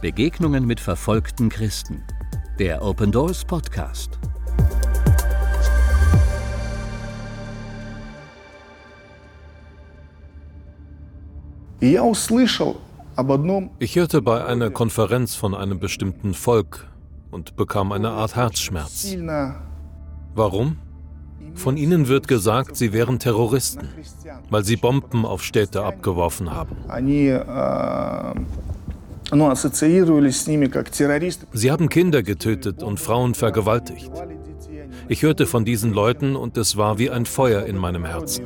Begegnungen mit verfolgten Christen. Der Open Doors Podcast. Ich hörte bei einer Konferenz von einem bestimmten Volk und bekam eine Art Herzschmerz. Warum? Von ihnen wird gesagt, sie wären Terroristen, weil sie Bomben auf Städte abgeworfen haben. Sie haben Kinder getötet und Frauen vergewaltigt. Ich hörte von diesen Leuten und es war wie ein Feuer in meinem Herzen.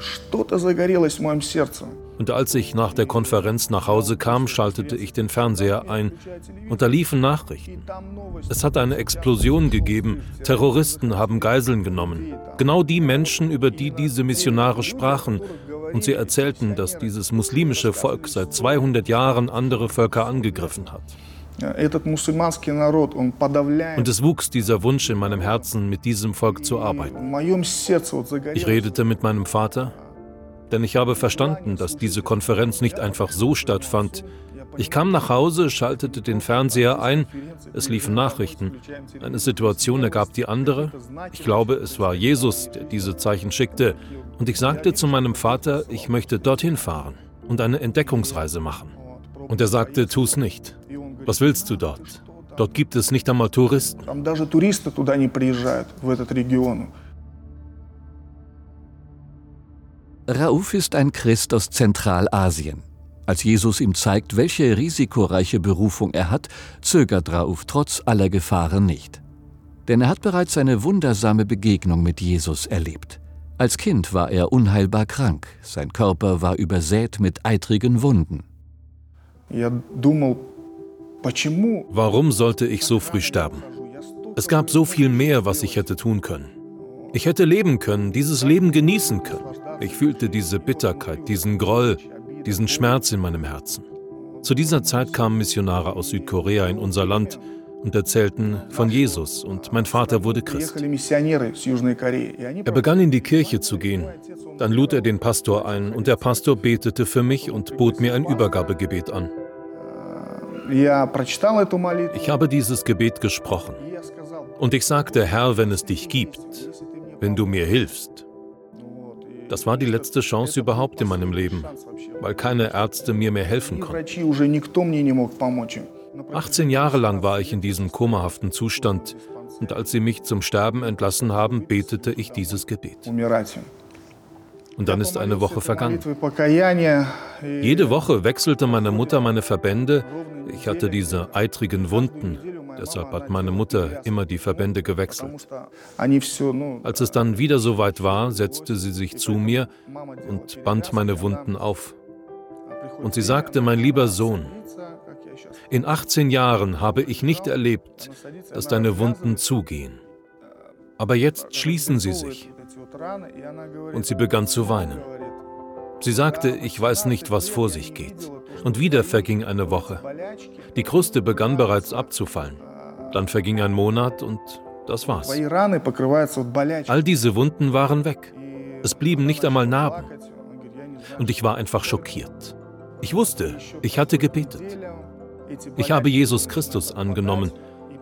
Und als ich nach der Konferenz nach Hause kam, schaltete ich den Fernseher ein und da liefen Nachrichten. Es hat eine Explosion gegeben, Terroristen haben Geiseln genommen. Genau die Menschen, über die diese Missionare sprachen. Und sie erzählten, dass dieses muslimische Volk seit 200 Jahren andere Völker angegriffen hat. Und es wuchs dieser Wunsch in meinem Herzen, mit diesem Volk zu arbeiten. Ich redete mit meinem Vater denn ich habe verstanden, dass diese Konferenz nicht einfach so stattfand. Ich kam nach Hause, schaltete den Fernseher ein, es liefen Nachrichten. Eine Situation ergab die andere. Ich glaube, es war Jesus, der diese Zeichen schickte. Und ich sagte zu meinem Vater, ich möchte dorthin fahren und eine Entdeckungsreise machen. Und er sagte, tu's nicht. Was willst du dort? Dort gibt es nicht einmal Touristen. Rauf ist ein Christ aus Zentralasien. Als Jesus ihm zeigt, welche risikoreiche Berufung er hat, zögert Rauf trotz aller Gefahren nicht. Denn er hat bereits eine wundersame Begegnung mit Jesus erlebt. Als Kind war er unheilbar krank, sein Körper war übersät mit eitrigen Wunden. Warum sollte ich so früh sterben? Es gab so viel mehr, was ich hätte tun können. Ich hätte leben können, dieses Leben genießen können. Ich fühlte diese Bitterkeit, diesen Groll, diesen Schmerz in meinem Herzen. Zu dieser Zeit kamen Missionare aus Südkorea in unser Land und erzählten von Jesus und mein Vater wurde Christ. Er begann in die Kirche zu gehen. Dann lud er den Pastor ein und der Pastor betete für mich und bot mir ein Übergabegebet an. Ich habe dieses Gebet gesprochen und ich sagte, Herr, wenn es dich gibt, wenn du mir hilfst. Das war die letzte Chance überhaupt in meinem Leben, weil keine Ärzte mir mehr helfen konnten. 18 Jahre lang war ich in diesem komahaften Zustand und als sie mich zum Sterben entlassen haben, betete ich dieses Gebet. Und dann ist eine Woche vergangen. Jede Woche wechselte meine Mutter meine Verbände. Ich hatte diese eitrigen Wunden, Deshalb hat meine Mutter immer die Verbände gewechselt. Als es dann wieder soweit war, setzte sie sich zu mir und band meine Wunden auf. Und sie sagte, mein lieber Sohn, in 18 Jahren habe ich nicht erlebt, dass deine Wunden zugehen. Aber jetzt schließen sie sich. Und sie begann zu weinen. Sie sagte, ich weiß nicht, was vor sich geht. Und wieder verging eine Woche. Die Kruste begann bereits abzufallen. Dann verging ein Monat und das war's. All diese Wunden waren weg. Es blieben nicht einmal Narben. Und ich war einfach schockiert. Ich wusste, ich hatte gebetet. Ich habe Jesus Christus angenommen.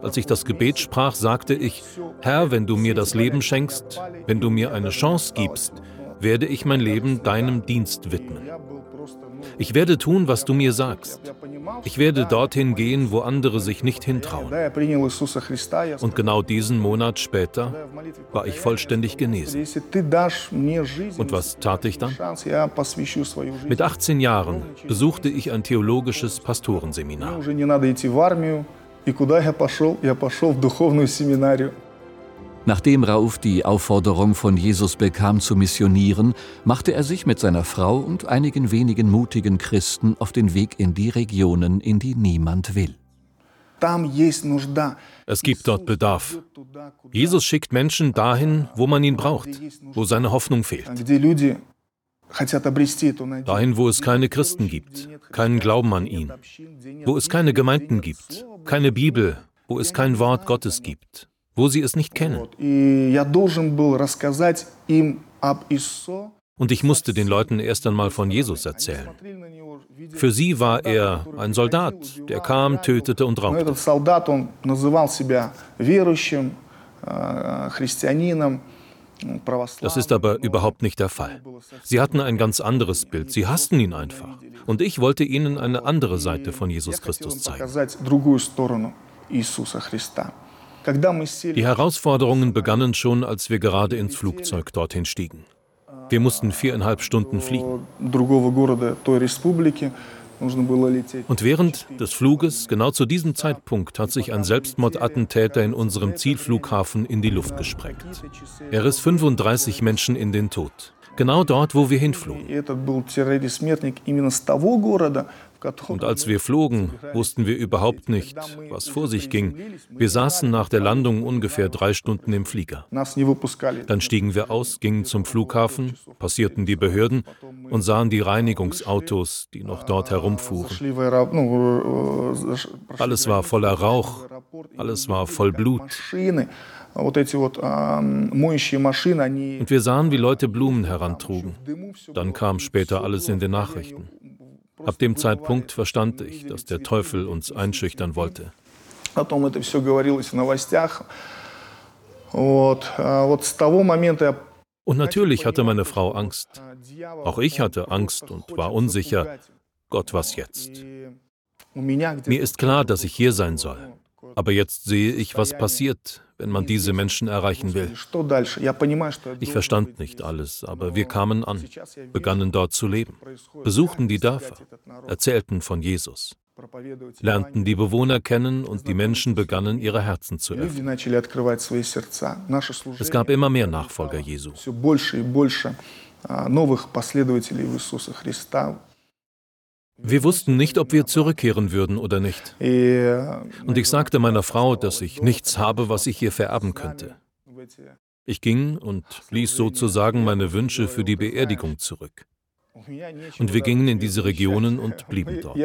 Als ich das Gebet sprach, sagte ich, Herr, wenn du mir das Leben schenkst, wenn du mir eine Chance gibst, werde ich mein Leben deinem Dienst widmen. Ich werde tun, was du mir sagst. Ich werde dorthin gehen, wo andere sich nicht hintrauen. Und genau diesen Monat später war ich vollständig genesen. Und was tat ich dann? Mit 18 Jahren besuchte ich ein theologisches Pastorenseminar. И куда я пошел? Я пошел в духовную семинарию. Nachdem Rauf die Aufforderung von Jesus bekam zu missionieren, machte er sich mit seiner Frau und einigen wenigen mutigen Christen auf den Weg in die Regionen, in die niemand will. Es gibt dort Bedarf. Jesus schickt Menschen dahin, wo man ihn braucht, wo seine Hoffnung fehlt. Dahin, wo es keine Christen gibt, keinen Glauben an ihn, wo es keine Gemeinden gibt, keine Bibel, wo es kein Wort Gottes gibt, wo sie es nicht kennen. Und ich musste den Leuten erst einmal von Jesus erzählen. Für sie war er ein Soldat, der kam, tötete und rauchte. Das ist aber überhaupt nicht der Fall. Sie hatten ein ganz anderes Bild. Sie hassten ihn einfach. Und ich wollte ihnen eine andere Seite von Jesus Christus zeigen. Die Herausforderungen begannen schon, als wir gerade ins Flugzeug dorthin stiegen. Wir mussten viereinhalb Stunden fliegen. Und während des Fluges, genau zu diesem Zeitpunkt, hat sich ein Selbstmordattentäter in unserem Zielflughafen in die Luft gesprengt. Er riss 35 Menschen in den Tod. Genau dort, wo wir hinflogen. Und als wir flogen, wussten wir überhaupt nicht, was vor sich ging. Wir saßen nach der Landung ungefähr drei Stunden im Flieger. Dann stiegen wir aus, gingen zum Flughafen, passierten die Behörden und sahen die Reinigungsautos, die noch dort herumfuhren. Alles war voller Rauch, alles war voll Blut. Und wir sahen, wie Leute Blumen herantrugen. Dann kam später alles in den Nachrichten. Ab dem Zeitpunkt verstand ich, dass der Teufel uns einschüchtern wollte. Und natürlich hatte meine Frau Angst. Auch ich hatte Angst und war unsicher. Gott, was jetzt? Mir ist klar, dass ich hier sein soll. Aber jetzt sehe ich, was passiert, wenn man diese Menschen erreichen will. Ich verstand nicht alles, aber wir kamen an, begannen dort zu leben, besuchten die Dörfer, erzählten von Jesus, lernten die Bewohner kennen und die Menschen begannen ihre Herzen zu öffnen. Es gab immer mehr Nachfolger Jesu. Wir wussten nicht, ob wir zurückkehren würden oder nicht. Und ich sagte meiner Frau, dass ich nichts habe, was ich ihr vererben könnte. Ich ging und ließ sozusagen meine Wünsche für die Beerdigung zurück. Und wir gingen in diese Regionen und blieben dort.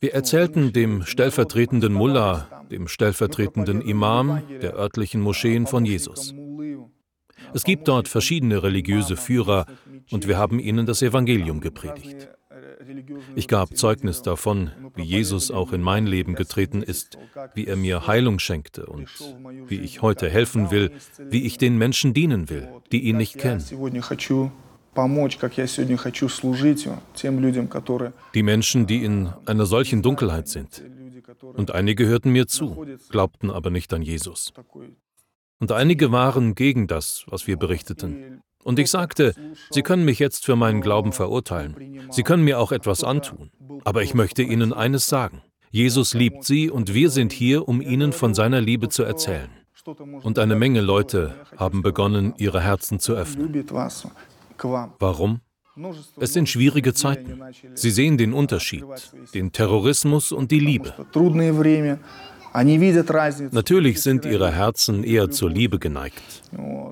Wir erzählten dem stellvertretenden Mullah, dem stellvertretenden Imam der örtlichen Moscheen von Jesus. Es gibt dort verschiedene religiöse Führer und wir haben ihnen das Evangelium gepredigt. Ich gab Zeugnis davon, wie Jesus auch in mein Leben getreten ist, wie er mir Heilung schenkte und wie ich heute helfen will, wie ich den Menschen dienen will, die ihn nicht kennen. Die Menschen, die in einer solchen Dunkelheit sind. Und einige hörten mir zu, glaubten aber nicht an Jesus. Und einige waren gegen das, was wir berichteten. Und ich sagte, Sie können mich jetzt für meinen Glauben verurteilen. Sie können mir auch etwas antun. Aber ich möchte Ihnen eines sagen. Jesus liebt Sie und wir sind hier, um Ihnen von seiner Liebe zu erzählen. Und eine Menge Leute haben begonnen, ihre Herzen zu öffnen. Warum? Es sind schwierige Zeiten. Sie sehen den Unterschied, den Terrorismus und die Liebe. Natürlich sind ihre Herzen eher zur Liebe geneigt.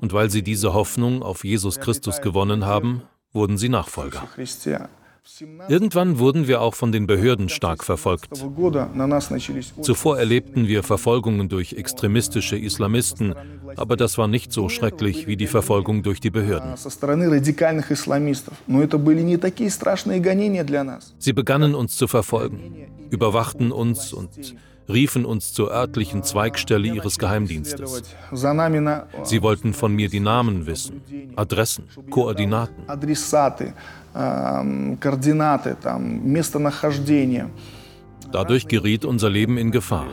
Und weil sie diese Hoffnung auf Jesus Christus gewonnen haben, wurden sie Nachfolger. Irgendwann wurden wir auch von den Behörden stark verfolgt. Zuvor erlebten wir Verfolgungen durch extremistische Islamisten, aber das war nicht so schrecklich wie die Verfolgung durch die Behörden. Sie begannen uns zu verfolgen, überwachten uns und riefen uns zur örtlichen Zweigstelle ihres Geheimdienstes. Sie wollten von mir die Namen wissen, Adressen, Koordinaten. Dadurch geriet unser Leben in Gefahr.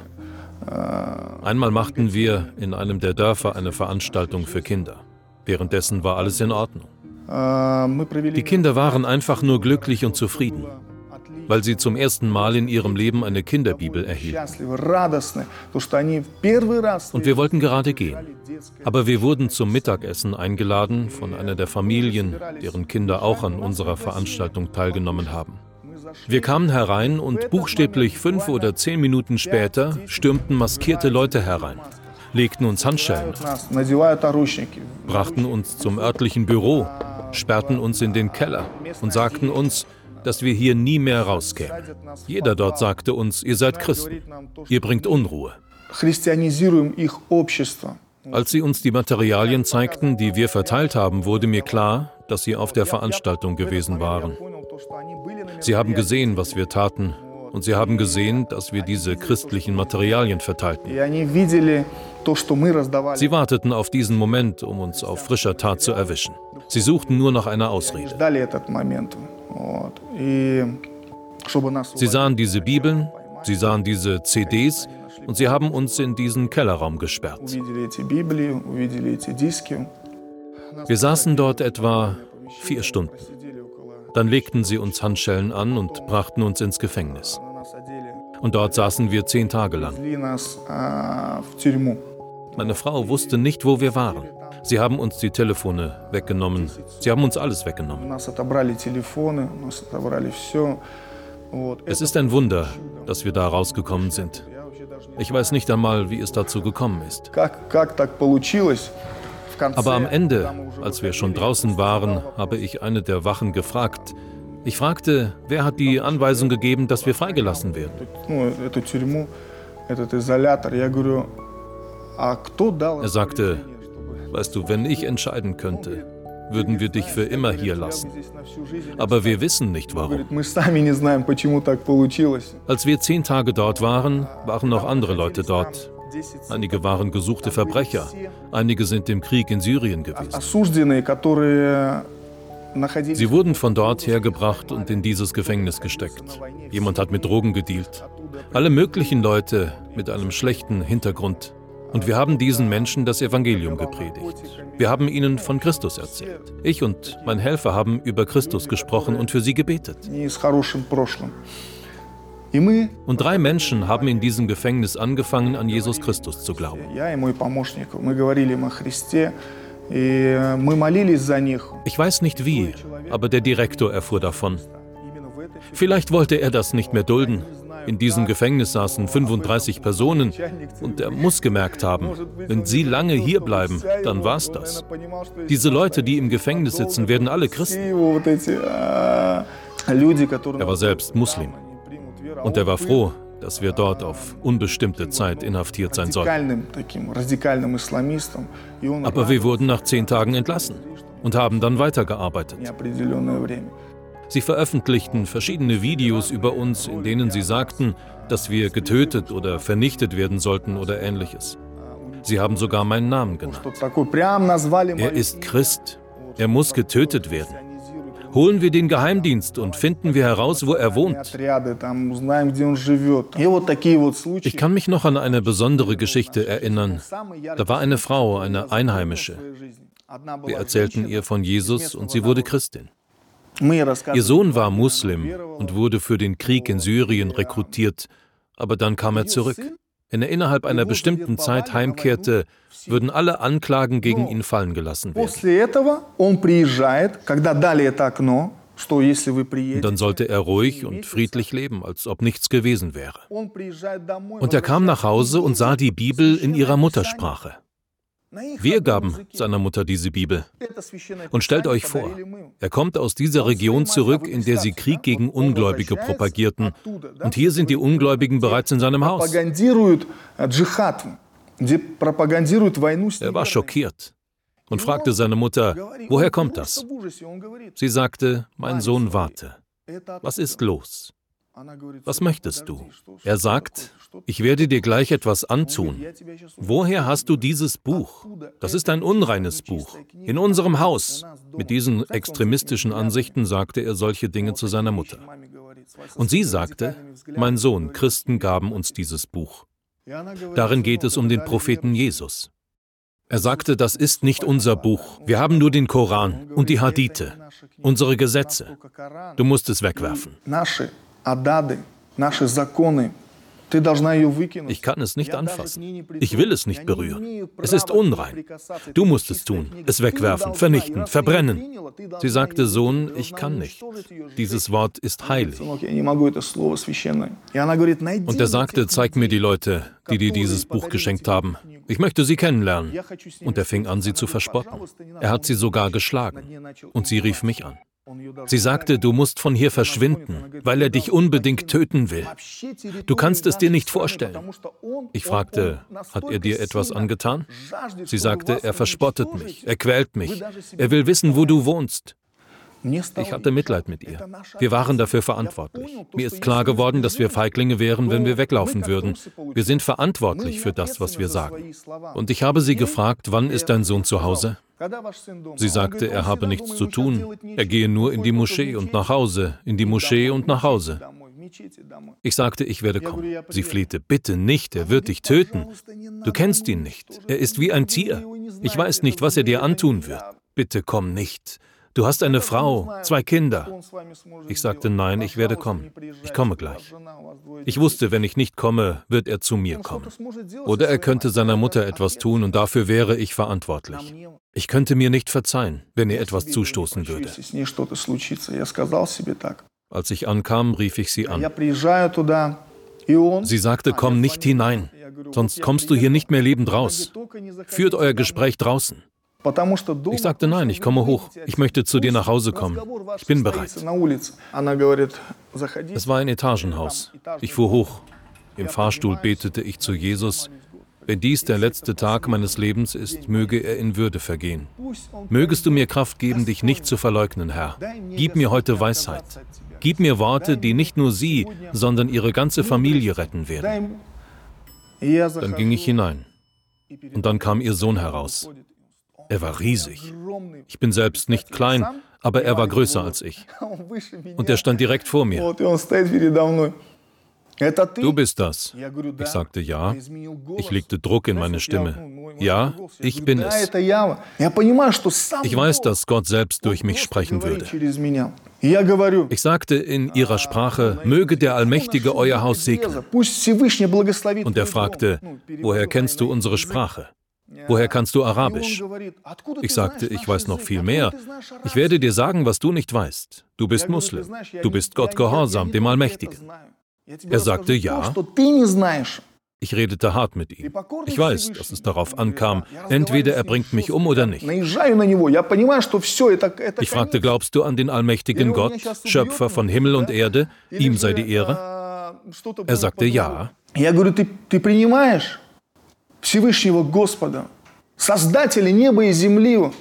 Einmal machten wir in einem der Dörfer eine Veranstaltung für Kinder. Währenddessen war alles in Ordnung. Die Kinder waren einfach nur glücklich und zufrieden weil sie zum ersten Mal in ihrem Leben eine Kinderbibel erhielten. Und wir wollten gerade gehen. Aber wir wurden zum Mittagessen eingeladen von einer der Familien, deren Kinder auch an unserer Veranstaltung teilgenommen haben. Wir kamen herein und buchstäblich fünf oder zehn Minuten später stürmten maskierte Leute herein, legten uns Handschellen, brachten uns zum örtlichen Büro, sperrten uns in den Keller und sagten uns, dass wir hier nie mehr rauskämen. Jeder dort sagte uns, ihr seid Christen, ihr bringt Unruhe. Als sie uns die Materialien zeigten, die wir verteilt haben, wurde mir klar, dass sie auf der Veranstaltung gewesen waren. Sie haben gesehen, was wir taten, und sie haben gesehen, dass wir diese christlichen Materialien verteilten. Sie warteten auf diesen Moment, um uns auf frischer Tat zu erwischen. Sie suchten nur nach einer Ausrede. Sie sahen diese Bibeln, sie sahen diese CDs und sie haben uns in diesen Kellerraum gesperrt. Wir saßen dort etwa vier Stunden. Dann legten sie uns Handschellen an und brachten uns ins Gefängnis. Und dort saßen wir zehn Tage lang. Meine Frau wusste nicht, wo wir waren. Sie haben uns die Telefone weggenommen. Sie haben uns alles weggenommen. Es ist ein Wunder, dass wir da rausgekommen sind. Ich weiß nicht einmal, wie es dazu gekommen ist. Aber am Ende, als wir schon draußen waren, habe ich eine der Wachen gefragt. Ich fragte, wer hat die Anweisung gegeben, dass wir freigelassen werden? Er sagte, weißt du, wenn ich entscheiden könnte, würden wir dich für immer hier lassen. Aber wir wissen nicht warum. Als wir zehn Tage dort waren, waren noch andere Leute dort. Einige waren gesuchte Verbrecher, einige sind im Krieg in Syrien gewesen. Sie wurden von dort hergebracht und in dieses Gefängnis gesteckt. Jemand hat mit Drogen gedealt. Alle möglichen Leute mit einem schlechten Hintergrund und wir haben diesen Menschen das Evangelium gepredigt. Wir haben ihnen von Christus erzählt. Ich und mein Helfer haben über Christus gesprochen und für sie gebetet. Und drei Menschen haben in diesem Gefängnis angefangen, an Jesus Christus zu glauben. Ich weiß nicht wie, aber der Direktor erfuhr davon. Vielleicht wollte er das nicht mehr dulden. In diesem Gefängnis saßen 35 Personen und er muss gemerkt haben, wenn sie lange hier bleiben, dann war's das. Diese Leute, die im Gefängnis sitzen, werden alle Christen. Er war selbst Muslim und er war froh, dass wir dort auf unbestimmte Zeit inhaftiert sein sollten. Aber wir wurden nach zehn Tagen entlassen und haben dann weitergearbeitet. Sie veröffentlichten verschiedene Videos über uns, in denen sie sagten, dass wir getötet oder vernichtet werden sollten oder ähnliches. Sie haben sogar meinen Namen genannt. Er ist Christ. Er muss getötet werden. Holen wir den Geheimdienst und finden wir heraus, wo er wohnt. Ich kann mich noch an eine besondere Geschichte erinnern. Da war eine Frau, eine Einheimische. Wir erzählten ihr von Jesus und sie wurde Christin. Ihr Sohn war Muslim und wurde für den Krieg in Syrien rekrutiert, aber dann kam er zurück. Wenn er innerhalb einer bestimmten Zeit heimkehrte, würden alle Anklagen gegen ihn fallen gelassen werden. Und dann sollte er ruhig und friedlich leben, als ob nichts gewesen wäre. Und er kam nach Hause und sah die Bibel in ihrer Muttersprache. Wir gaben seiner Mutter diese Bibel. Und stellt euch vor, er kommt aus dieser Region zurück, in der sie Krieg gegen Ungläubige propagierten. Und hier sind die Ungläubigen bereits in seinem Haus. Er war schockiert und fragte seine Mutter, woher kommt das? Sie sagte, mein Sohn warte. Was ist los? Was möchtest du? Er sagt, ich werde dir gleich etwas antun. Woher hast du dieses Buch? Das ist ein unreines Buch. In unserem Haus. Mit diesen extremistischen Ansichten sagte er solche Dinge zu seiner Mutter. Und sie sagte, mein Sohn, Christen gaben uns dieses Buch. Darin geht es um den Propheten Jesus. Er sagte, das ist nicht unser Buch. Wir haben nur den Koran und die Hadithe, unsere Gesetze. Du musst es wegwerfen. Ich kann es nicht anfassen. Ich will es nicht berühren. Es ist unrein. Du musst es tun. Es wegwerfen, vernichten, verbrennen. Sie sagte, Sohn, ich kann nicht. Dieses Wort ist heilig. Und er sagte, zeig mir die Leute, die dir dieses Buch geschenkt haben. Ich möchte sie kennenlernen. Und er fing an, sie zu verspotten. Er hat sie sogar geschlagen. Und sie rief mich an. Sie sagte, du musst von hier verschwinden, weil er dich unbedingt töten will. Du kannst es dir nicht vorstellen. Ich fragte, hat er dir etwas angetan? Sie sagte, er verspottet mich, er quält mich, er will wissen, wo du wohnst. Ich hatte Mitleid mit ihr. Wir waren dafür verantwortlich. Mir ist klar geworden, dass wir Feiglinge wären, wenn wir weglaufen würden. Wir sind verantwortlich für das, was wir sagen. Und ich habe sie gefragt, wann ist dein Sohn zu Hause? Sie sagte, er habe nichts zu tun. Er gehe nur in die Moschee und nach Hause, in die Moschee und nach Hause. Ich sagte, ich werde kommen. Sie flehte, bitte nicht, er wird dich töten. Du kennst ihn nicht. Er ist wie ein Tier. Ich weiß nicht, was er dir antun wird. Bitte komm nicht. Du hast eine Frau, zwei Kinder. Ich sagte, nein, ich werde kommen. Ich komme gleich. Ich wusste, wenn ich nicht komme, wird er zu mir kommen. Oder er könnte seiner Mutter etwas tun und dafür wäre ich verantwortlich. Ich könnte mir nicht verzeihen, wenn ihr etwas zustoßen würde. Als ich ankam, rief ich sie an. Sie sagte, komm nicht hinein, sonst kommst du hier nicht mehr lebend raus. Führt euer Gespräch draußen. Ich sagte nein, ich komme hoch. Ich möchte zu dir nach Hause kommen. Ich bin bereit. Es war ein Etagenhaus. Ich fuhr hoch. Im Fahrstuhl betete ich zu Jesus, wenn dies der letzte Tag meines Lebens ist, möge er in Würde vergehen. Mögest du mir Kraft geben, dich nicht zu verleugnen, Herr. Gib mir heute Weisheit. Gib mir Worte, die nicht nur sie, sondern ihre ganze Familie retten werden. Dann ging ich hinein. Und dann kam ihr Sohn heraus. Er war riesig. Ich bin selbst nicht klein, aber er war größer als ich. Und er stand direkt vor mir. Du bist das. Ich sagte ja. Ich legte Druck in meine Stimme. Ja, ich bin es. Ich weiß, dass Gott selbst durch mich sprechen würde. Ich sagte in ihrer Sprache, möge der Allmächtige euer Haus segnen. Und er fragte, woher kennst du unsere Sprache? Woher kannst du Arabisch? Ich sagte, ich weiß noch viel mehr. Ich werde dir sagen, was du nicht weißt. Du bist Muslim. Du bist Gott gehorsam, dem Allmächtigen. Er sagte ja. Ich redete hart mit ihm. Ich weiß, dass es darauf ankam, entweder er bringt mich um oder nicht. Ich fragte, glaubst du an den allmächtigen Gott, Schöpfer von Himmel und Erde, ihm sei die Ehre? Er sagte ja. Всевышнего Господа, Создателя неба и земли,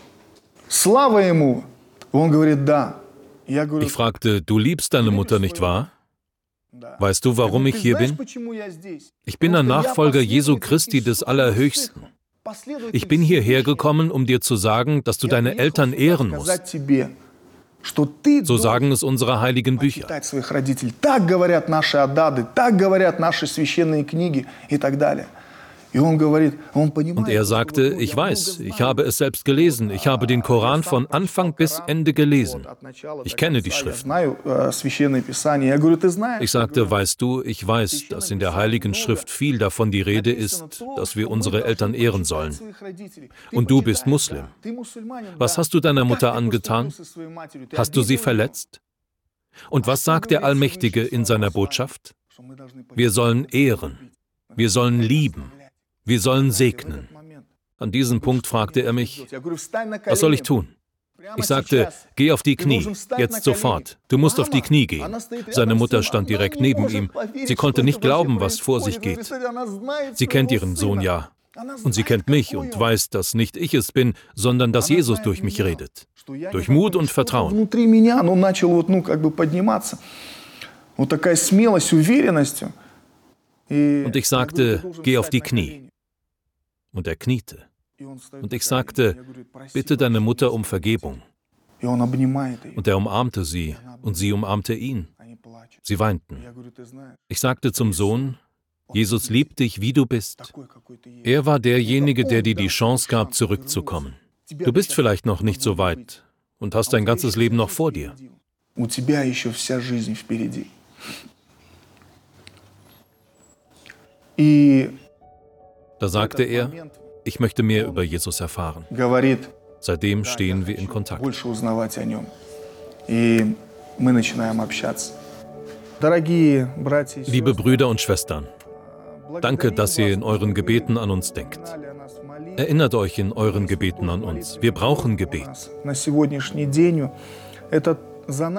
слава Ему. Он говорит, да. Ich fragte, du liebst deine Mutter, nicht wahr? Weißt du, warum ich hier bin? Ich bin ein Nachfolger Jesu Christi des Allerhöchsten. Ich bin hierher gekommen, um dir zu sagen, dass du deine Eltern ehren musst. So sagen es unsere heiligen Bücher. Und er sagte, ich weiß, ich habe es selbst gelesen, ich habe den Koran von Anfang bis Ende gelesen. Ich kenne die Schriften. Ich sagte, weißt du, ich weiß, dass in der Heiligen Schrift viel davon die Rede ist, dass wir unsere Eltern ehren sollen. Und du bist Muslim. Was hast du deiner Mutter angetan? Hast du sie verletzt? Und was sagt der Allmächtige in seiner Botschaft? Wir sollen ehren. Wir sollen lieben. Wir sollen segnen. An diesem Punkt fragte er mich, was soll ich tun? Ich sagte, geh auf die Knie, jetzt sofort. Du musst auf die Knie gehen. Seine Mutter stand direkt neben ihm. Sie konnte nicht glauben, was vor sich geht. Sie kennt ihren Sohn ja. Und sie kennt mich und weiß, dass nicht ich es bin, sondern dass Jesus durch mich redet. Durch Mut und Vertrauen. Und ich sagte, geh auf die Knie. Und er kniete. Und ich sagte, bitte deine Mutter um Vergebung. Und er umarmte sie und sie umarmte ihn. Sie weinten. Ich sagte zum Sohn, Jesus liebt dich, wie du bist. Er war derjenige, der dir die Chance gab, zurückzukommen. Du bist vielleicht noch nicht so weit und hast dein ganzes Leben noch vor dir. И da sagte er, ich möchte mehr über Jesus erfahren. Seitdem stehen wir in Kontakt. Liebe Brüder und Schwestern, danke, dass ihr in euren Gebeten an uns denkt. Erinnert euch in euren Gebeten an uns. Wir brauchen Gebet.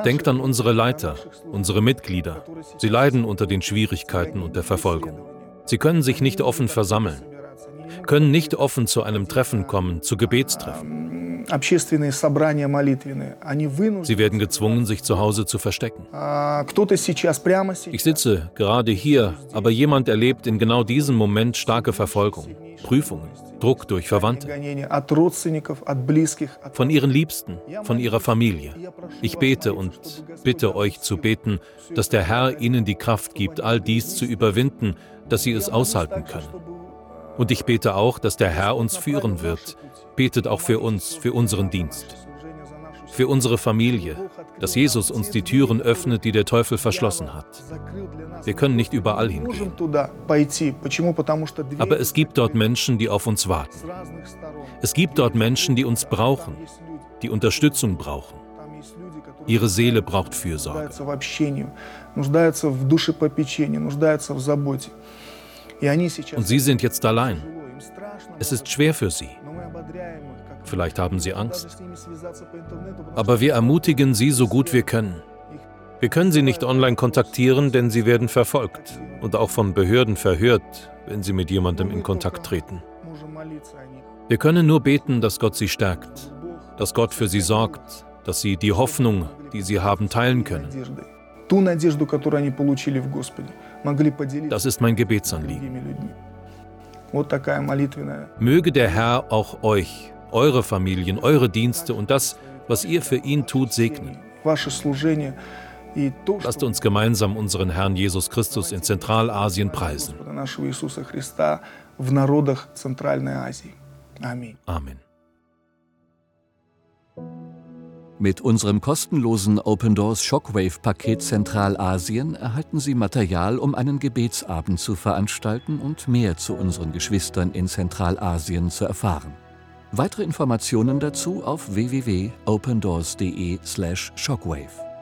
Denkt an unsere Leiter, unsere Mitglieder. Sie leiden unter den Schwierigkeiten und der Verfolgung. Sie können sich nicht offen versammeln, können nicht offen zu einem Treffen kommen, zu Gebetstreffen. Sie werden gezwungen, sich zu Hause zu verstecken. Ich sitze gerade hier, aber jemand erlebt in genau diesem Moment starke Verfolgung, Prüfungen, Druck durch Verwandte, von ihren Liebsten, von ihrer Familie. Ich bete und bitte euch zu beten, dass der Herr ihnen die Kraft gibt, all dies zu überwinden, dass sie es aushalten können. Und ich bete auch, dass der Herr uns führen wird. Betet auch für uns, für unseren Dienst, für unsere Familie, dass Jesus uns die Türen öffnet, die der Teufel verschlossen hat. Wir können nicht überall hingehen. Aber es gibt dort Menschen, die auf uns warten. Es gibt dort Menschen, die uns brauchen, die Unterstützung brauchen. Ihre Seele braucht Fürsorge. Und Sie sind jetzt allein. Es ist schwer für Sie. Vielleicht haben Sie Angst. Aber wir ermutigen Sie so gut wir können. Wir können Sie nicht online kontaktieren, denn Sie werden verfolgt und auch von Behörden verhört, wenn Sie mit jemandem in Kontakt treten. Wir können nur beten, dass Gott Sie stärkt, dass Gott für Sie sorgt, dass Sie die Hoffnung, die Sie haben, teilen können. Das ist mein Gebetsanliegen. Möge der Herr auch euch, eure Familien, eure Dienste und das, was ihr für ihn tut, segnen. Lasst uns gemeinsam unseren Herrn Jesus Christus in Zentralasien preisen. Amen. Mit unserem kostenlosen Open Doors Shockwave Paket Zentralasien erhalten Sie Material, um einen Gebetsabend zu veranstalten und mehr zu unseren Geschwistern in Zentralasien zu erfahren. Weitere Informationen dazu auf www.opendoors.de/shockwave.